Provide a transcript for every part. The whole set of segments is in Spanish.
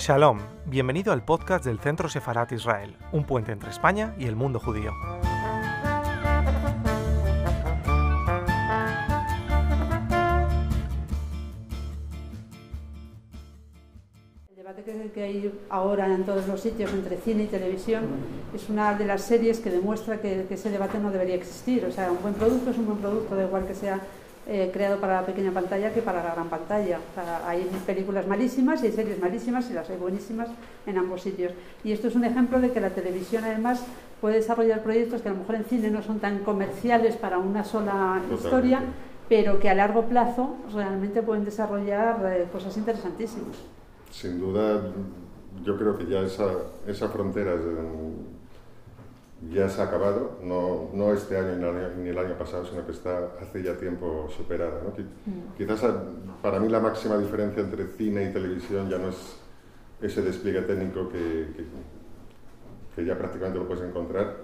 Shalom, bienvenido al podcast del Centro Sefarat Israel, un puente entre España y el mundo judío. El debate que, hay ahora en todos los sitios entre cine y televisión es una de las series que demuestra que ese debate no debería existir. O sea, un buen producto es un buen producto, da igual que sea eh, creado para la pequeña pantalla que para la gran pantalla. O sea, hay películas malísimas y hay series malísimas y las hay buenísimas en ambos sitios. Y esto es un ejemplo de que la televisión además puede desarrollar proyectos que a lo mejor en cine no son tan comerciales para una sola Totalmente. historia, pero que a largo plazo realmente pueden desarrollar eh, cosas interesantísimas. Sin duda, yo creo que ya esa, esa frontera eh, ya se ha acabado, no, no este año ni el año, ni el año pasado, sino que está hace ya tiempo superada. ¿no? Qui- Quizás ah, para mí la máxima diferencia entre cine y televisión ya no es ese despliegue técnico que, que, que ya prácticamente lo puedes encontrar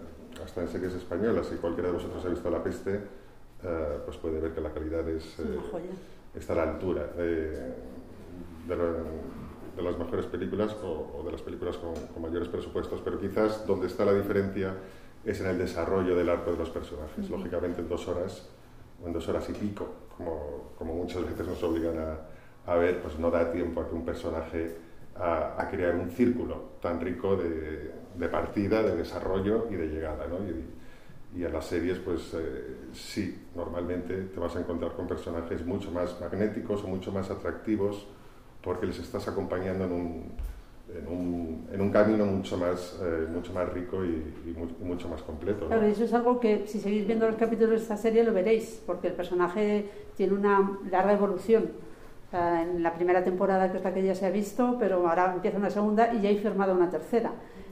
hasta en series españolas. Si cualquiera de vosotros ha visto La Peste, eh, pues puede ver que la calidad es, eh, está a la altura de, de lo- de las mejores películas o, o de las películas con, con mayores presupuestos, pero quizás donde está la diferencia es en el desarrollo del arco de los personajes. Lógicamente en dos horas o en dos horas y pico, como, como muchas veces nos obligan a, a ver, pues no da tiempo a que un personaje a, a crear un círculo tan rico de, de partida, de desarrollo y de llegada. ¿no? Y, y en las series, pues eh, sí, normalmente te vas a encontrar con personajes mucho más magnéticos o mucho más atractivos porque les estás acompañando en un, en un, en un camino mucho más, eh, mucho más rico y, y mu- y mucho más completo. ¿no? Claro, eso es algo que si seguís viendo los capítulos de esta serie lo veréis, porque el personaje tiene una larga evolución. En la primera temporada, que es la que ya se ha visto, pero ahora empieza una segunda y ya hay firmado una tercera.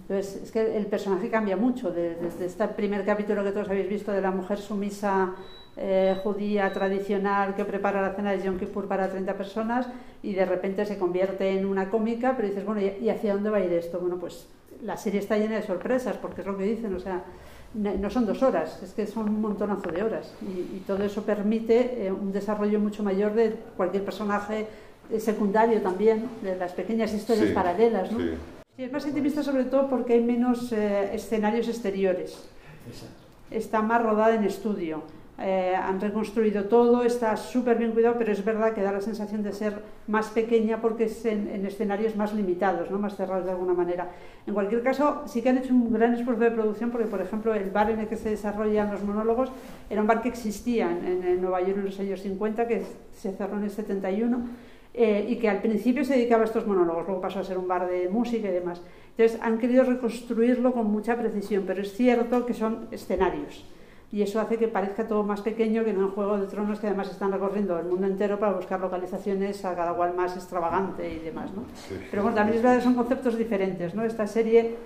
Entonces, es que el personaje cambia mucho. de- desde este primer capítulo que todos habéis visto de la mujer sumisa eh, judía tradicional que prepara la cena de Yom Kippur para 30 personas y de repente se convierte en una cómica, pero dices, bueno, ¿y hacia dónde va a ir esto? Bueno, pues la serie está llena de sorpresas, porque es lo que dicen, o sea, no son dos horas, es que son un montonazo de horas. Y, y todo eso permite eh, un desarrollo mucho mayor de cualquier personaje eh, secundario también, de las pequeñas historias Sí, paralelas. ¿no? sí. Sí, es más intimista sobre todo porque hay menos eh, escenarios exteriores. Exacto. Está más rodada en estudio. Eh, han reconstruido todo, está súper bien cuidado, pero es verdad que da la sensación de ser más pequeña porque es en, en escenarios más limitados, ¿no? más cerrados de alguna manera. En cualquier caso, sí que han hecho un gran esfuerzo de producción porque, por ejemplo, el bar en el que se desarrollan los monólogos era un bar que existía en, en- en Nueva York en los años 50, que se cerró en el 71 eh, y que al principio se dedicaba a estos monólogos, luego pasó a ser un bar de música y demás. Entonces han querido reconstruirlo con mucha precisión, pero es cierto que son escenarios y eso hace que parezca todo más pequeño que en un Juego de Tronos que además están recorriendo el mundo entero para buscar localizaciones a cada cual más extravagante y demás, ¿no? Sí. Pero bueno, también es verdad que son conceptos diferentes, ¿no? Esta serie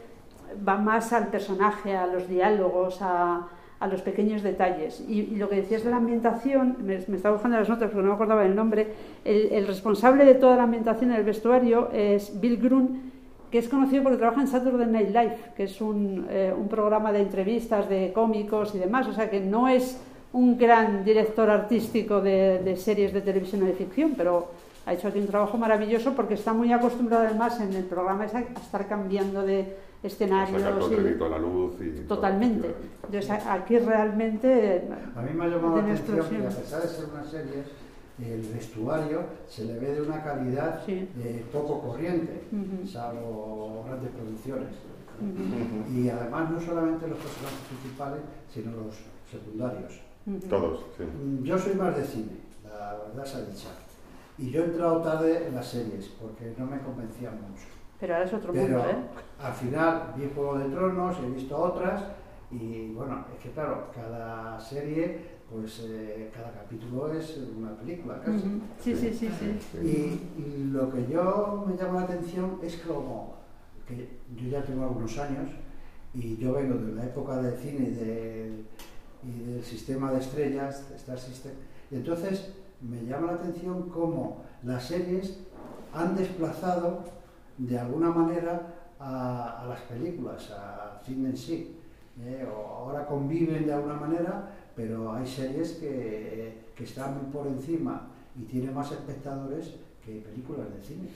va más al personaje, a los diálogos, a, a los pequeños detalles. Y, lo que decías de la ambientación, me, me estaba buscando las notas porque no me acordaba el nombre, el, responsable de toda la ambientación en el vestuario es Bill Grun, que es conocido porque trabaja en Saturday Night Live, que es un, eh, un programa de entrevistas de cómicos y demás, o sea que no es un gran director artístico de, de series de televisión o de ficción, pero ha hecho aquí un trabajo maravilloso porque está muy acostumbrado además en el programa a estar cambiando de escenarios. Sacar todo y- crédito a la luz y Totalmente. Entonces aquí realmente... A mí me ha llamado la atención que a pesar de ser una serie, el vestuario se le ve de una calidad Sí. eh, poco corriente, salvo grandes producciones. Y además no solamente los personajes principales, sino los secundarios. Todos, sí. Mm, Yo soy más de cine, la verdad se ha dicho. Y yo he entrado tarde en las series porque no me convencían mucho. Pero ahora es otro Pero mundo, ¿eh? al final vi Juego de Tronos, he visto otras y bueno, es que claro, cada serie, pues eh, cada capítulo es una película casi. Sí, sí, sí, sí. Y, y lo que yo me llama la atención es como que yo ya tengo algunos años y yo vengo de la época del cine y, del- y del sistema de estrellas, Star System, y entonces me llama la atención cómo las series han desplazado de alguna manera a, a las películas, al cine en sí. ¿eh? Ahora conviven de alguna manera, pero hay series que, que están muy por encima y tienen más espectadores que películas de cine.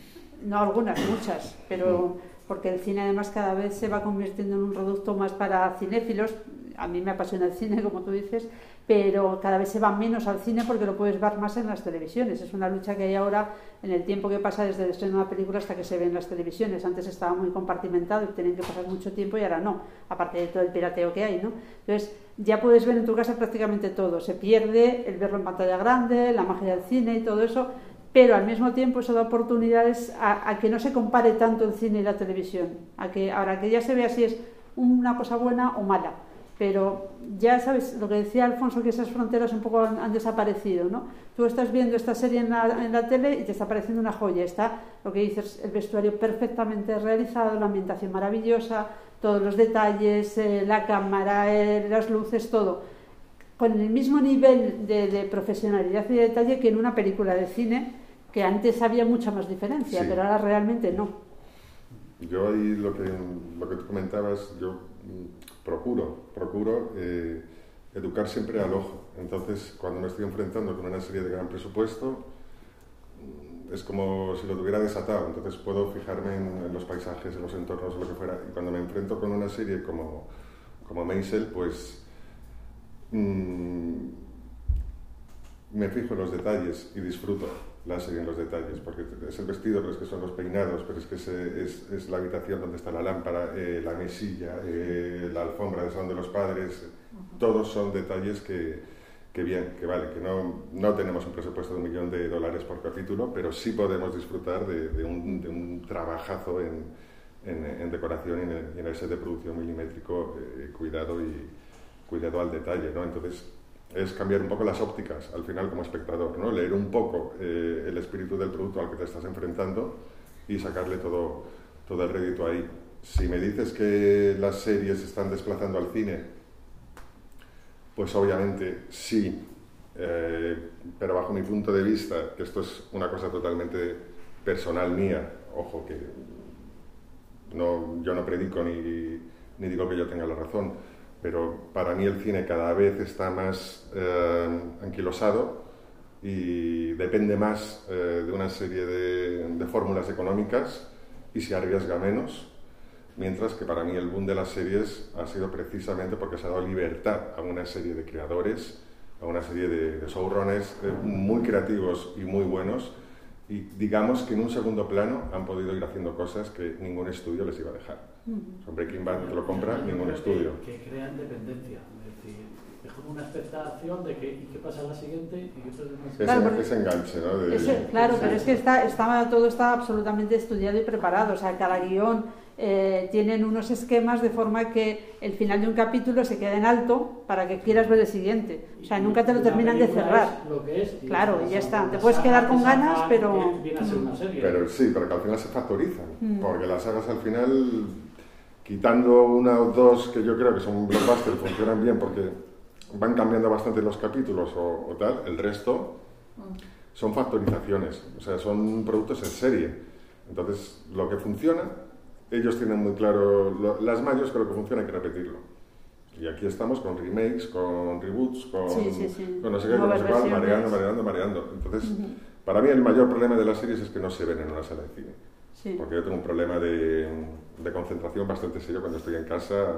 no algunas, muchas, pero porque el cine además cada vez se va convirtiendo en un producto más para cinéfilos. A mí me apasiona el cine, como tú dices, pero cada vez se va menos al cine porque lo puedes ver más en las televisiones. Es una lucha que hay ahora en el tiempo que pasa desde el estreno de una película hasta que se ve en las televisiones. Antes estaba muy compartimentado y tenían que pasar mucho tiempo y ahora no, aparte de todo el pirateo que hay, ¿no? Entonces ya puedes ver en tu casa prácticamente todo. Se pierde el verlo en pantalla grande, la magia del cine y todo eso, pero al mismo tiempo eso da oportunidades a, que no se compare tanto el cine y la televisión, a que ahora que ya se vea si es una cosa buena o mala pero ya sabes lo que decía Alfonso, que esas fronteras un poco han, desaparecido, ¿no? Tú estás viendo esta serie en la, en la, tele y te está pareciendo una joya, está lo que dices, el vestuario perfectamente realizado, la ambientación maravillosa, todos los detalles, eh, la cámara, eh, las luces, todo, con el mismo nivel de, profesionalidad y de detalle que en una película de cine, que antes había mucha más diferencia, pero ahora realmente no. Yo ahí lo que, lo que tú comentabas, yo procuro, procuro eh, educar siempre al ojo. Entonces, cuando me estoy enfrentando con una serie de gran presupuesto, mm, es como si lo tuviera desatado. Entonces puedo fijarme en, los paisajes, en los entornos, lo que fuera. Y cuando me enfrento con una serie como, como Maisel, pues mm, me fijo en los detalles y disfruto la serie en los detalles, porque es el vestido, pero es que son los peinados, pero es que es, es, la habitación donde está la lámpara, eh, la mesilla, eh, la alfombra de salón de los padres, todos son detalles que, que, bien, que vale, que no, no tenemos un presupuesto de un millón de dólares por capítulo, pero sí podemos disfrutar de, de, un, de un, trabajazo en, en, decoración y en, el, en, el, set de producción milimétrico, eh, cuidado y cuidado al detalle, ¿no? Entonces, es cambiar un poco las ópticas al final como espectador, ¿no? leer un poco eh, el espíritu del producto al que te estás enfrentando y sacarle todo, todo el rédito ahí. Si me dices que las series están desplazando al cine, pues obviamente sí, eh, pero bajo mi punto de vista, que esto es una cosa totalmente personal mía, ojo que no, yo no predico ni, ni digo que yo tenga la razón, pero para mí el cine cada vez está más eh, anquilosado y depende más eh, de una serie de, fórmulas económicas y se arriesga menos, mientras que para mí el boom de las series ha sido precisamente porque se ha dado libertad a una serie de creadores, a una serie de, de showrunners eh, muy creativos y muy buenos, y digamos que en un segundo plano han podido ir haciendo cosas que ningún estudio les iba a dejar. Son Breaking Bad lo compra ningún estudio. Que, crean dependencia. Es decir, como una expectación de que, ¿y qué pasa en la siguiente? Y qué claro, ese, enganche, ¿no? claro, pero es que está, está, todo está absolutamente estudiado y preparado. O sea, cada guion eh, tienen unos esquemas de forma que el final de un capítulo se quede en alto para que quieras ver el siguiente. O sea, nunca te lo terminan de cerrar. claro, y ya está. Te puedes quedar con ganas, pero... Pero sí, pero que al final se factorizan. Mm. Porque las sagas al final, quitando una o dos que yo creo que son blockbusters, funcionan bien porque van cambiando bastante los capítulos o, o tal, el resto mm. son factorizaciones. O sea, son productos en serie. Entonces, lo que funciona ellos tienen muy claro las mayos, pero que funciona hay que repetirlo. Y aquí estamos con remakes, con reboots, con, con no sé qué, con no sé cuál, mareando, mareando, mareando. Entonces, para mí el mayor problema de las series es que no se ven en una sala de cine. Porque yo tengo un problema de, de, concentración bastante serio cuando estoy en casa.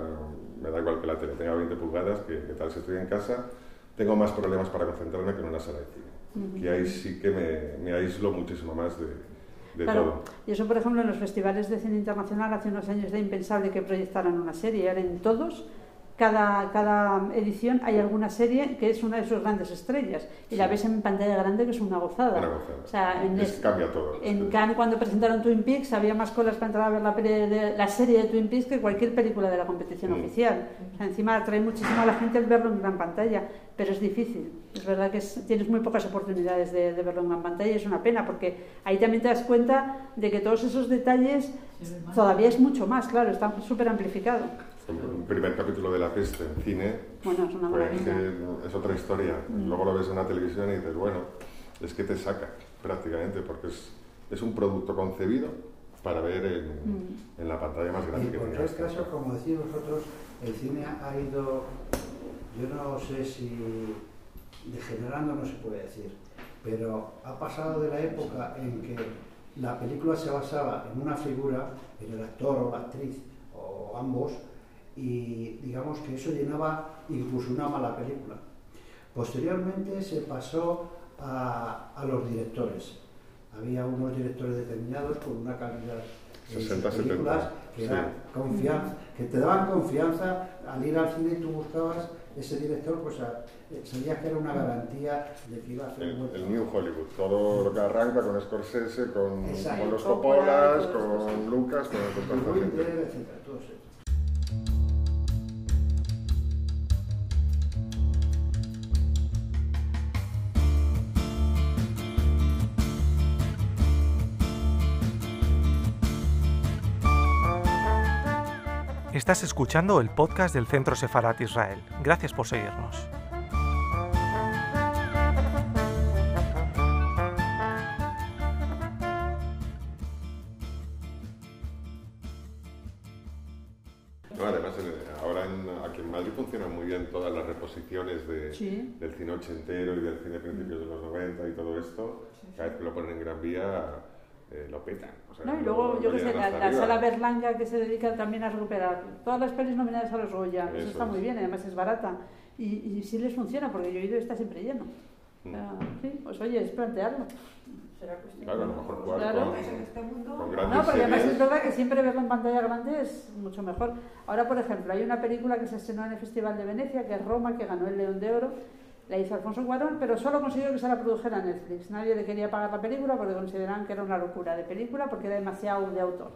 Me da igual que la tele tenga 20 pulgadas, que, tal si estoy en casa. Tengo más problemas para concentrarme que en una sala de cine. Que ahí sí que me, me aíslo muchísimo más de, claro. Y eso, por ejemplo, en los festivales de cine internacional hace unos años era impensable que proyectaran una serie, ahora en todos cada, cada edición hay alguna serie que es una de sus grandes estrellas y la ves en pantalla grande que es una gozada. O sea, en cambia todo. En Cannes cuando presentaron Twin Peaks había más colas para entrar a ver la, de, la serie de Twin Peaks que cualquier película de la competición mm. oficial. O sea, encima atrae muchísimo a la gente el verlo en gran pantalla, pero es difícil. Es verdad que tienes muy pocas oportunidades de, de, verlo en gran pantalla y es una pena porque ahí también te das cuenta de que todos esos detalles todavía es mucho más, claro, está súper amplificado un primer capítulo de La Peste en cine, bueno, es, una pues, es otra historia. Mm. Luego lo ves en la televisión y dices, bueno, es que te saca prácticamente, porque es, es un producto concebido para ver en, mm. en la pantalla más grande. Y que en cualquier caso, como decís vosotros, el cine ha ido, yo no sé si degenerando no se puede decir, pero ha pasado de la época en que la película se basaba en una figura, en el actor o la actriz, o ambos, y digamos que eso llenaba incluso una mala película. Posteriormente se pasó a, a los directores. Había unos directores determinados con una calidad de 60, películas 70, que, sí. eran confianza, que te daban confianza al ir al cine y tú buscabas ese director, pues a- eh, sabías que era una garantía de que iba a hacer un El, buen el. New Hollywood, todo lo que arranca con Scorsese, con, con los Coppola, Coppolas, esto, con Lucas, con, con. Winter, etcétera, todos ellos. Estás escuchando el podcast del Centro Sefarat Israel. Gracias por seguirnos. No, además, en- ahora en- aquí en Madrid funcionan muy bien todas las reposiciones de, Sí. del cine ochentero y del cine de principios de los 90 y todo esto. Cada vez que lo ponen en Gran Vía, eh, lo petan. O sea, No, y luego, no- yo qué sé, la, la sala Berlanga que se dedica también a recuperar todas las pelis nominadas a los Goya, eso, Eso está es. muy bien, además es barata. Y, y sí les funciona, porque yo he ido y está siempre lleno. O Mm. sea, sí, pues oye, es plantearlo. Será cuestión Claro, a lo mejor jugar Claro. con, con grandes No, porque además es verdad que siempre verlo en pantalla grande es mucho mejor. Ahora, por ejemplo, hay una película que se estrenó en el Festival de Venecia, que es Roma, que ganó el León de Oro. La hizo Alfonso Cuarón, pero solo consiguió que se la produjera Netflix. Nadie le quería pagar la película porque consideraban que era una locura de película porque era demasiado de autor.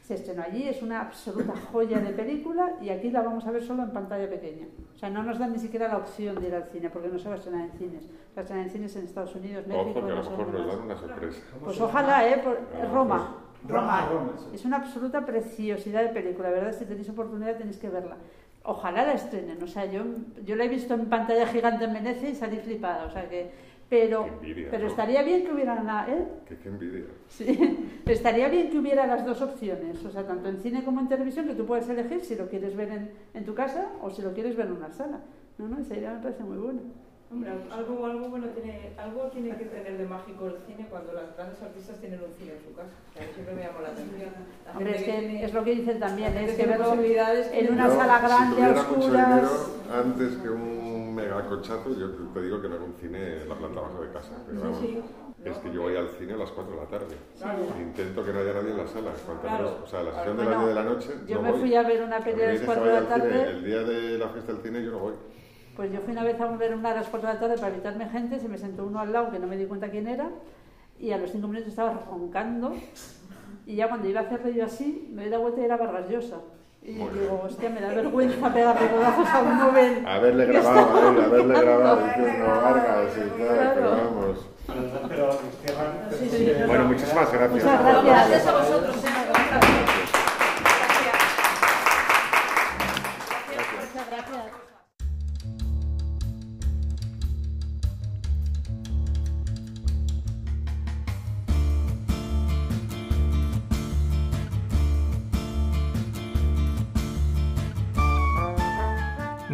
Se estrenó allí, es una absoluta joya de película y aquí la vamos a ver solo en pantalla pequeña. O sea, no nos dan ni siquiera la opción de ir al cine porque no se va a estrenar en cines. Se va a estrenar en cines en Estados Unidos, México, Ojo, que a lo mejor nos dan una sorpresa. ¿Cómo Pues ojalá, ¿eh? Por- A lo Roma. mejor. Roma. Roma. Es una absoluta preciosidad de película, ¿verdad? Si tenéis oportunidad tenéis que verla. Ojalá la estrenen, o sea, yo, yo la he visto en pantalla gigante en Venecia y salí flipada, o sea que... Pero, envidia, pero ¿no? estaría bien que hubiera la... ¿eh? Qué, qué envidia. Sí, estaría bien que hubiera las dos opciones, o sea, tanto en cine como en televisión, que tú puedes elegir si lo quieres ver en, en tu casa o si lo quieres ver en una sala. No, no, esa idea me parece muy buena. Hombre, algo, algo bueno tiene, algo tiene que tener de mágico el cine cuando los grandes artistas tienen un cine en su casa. O sea, siempre me llamó la atención. La Hombre, es que lo que dicen también, es que verlo posibilidades en una Yo, sala grande, si a oscuras. dinero, antes que un mega cochazo, yo te digo que me hago un cine en la planta baja de casa. Pero Sí, vamos, sí. Es que yo voy al cine a las 4 de la tarde. Claro. Intento que no haya nadie en la sala. Cuanto Claro. menos- o sea, la sesión Bueno, de las 10 de la noche. Yo no me voy. fui a ver una A me a las dices 4 que de la cine, tarde. El día de la fiesta del cine yo no voy. Pues yo fui una vez a ver una a las 4 de la tarde para evitarme gente, se me sentó uno al lado que no me di cuenta quién era y a los 5 minutos estaba roncando y ya cuando iba a hacerlo yo así, me di la vuelta y era Vargas Llosa. Y Muy digo, hostia, me da vergüenza pegarle codazos a un Nobel. Haberle grabado, él, haberle grabado diciendo Vargas y Claro. pero vamos. Pero, Esteban, Sí, sí, no, Bueno, no. muchísimas gracias. Muchas gracias. Gracias a vosotros.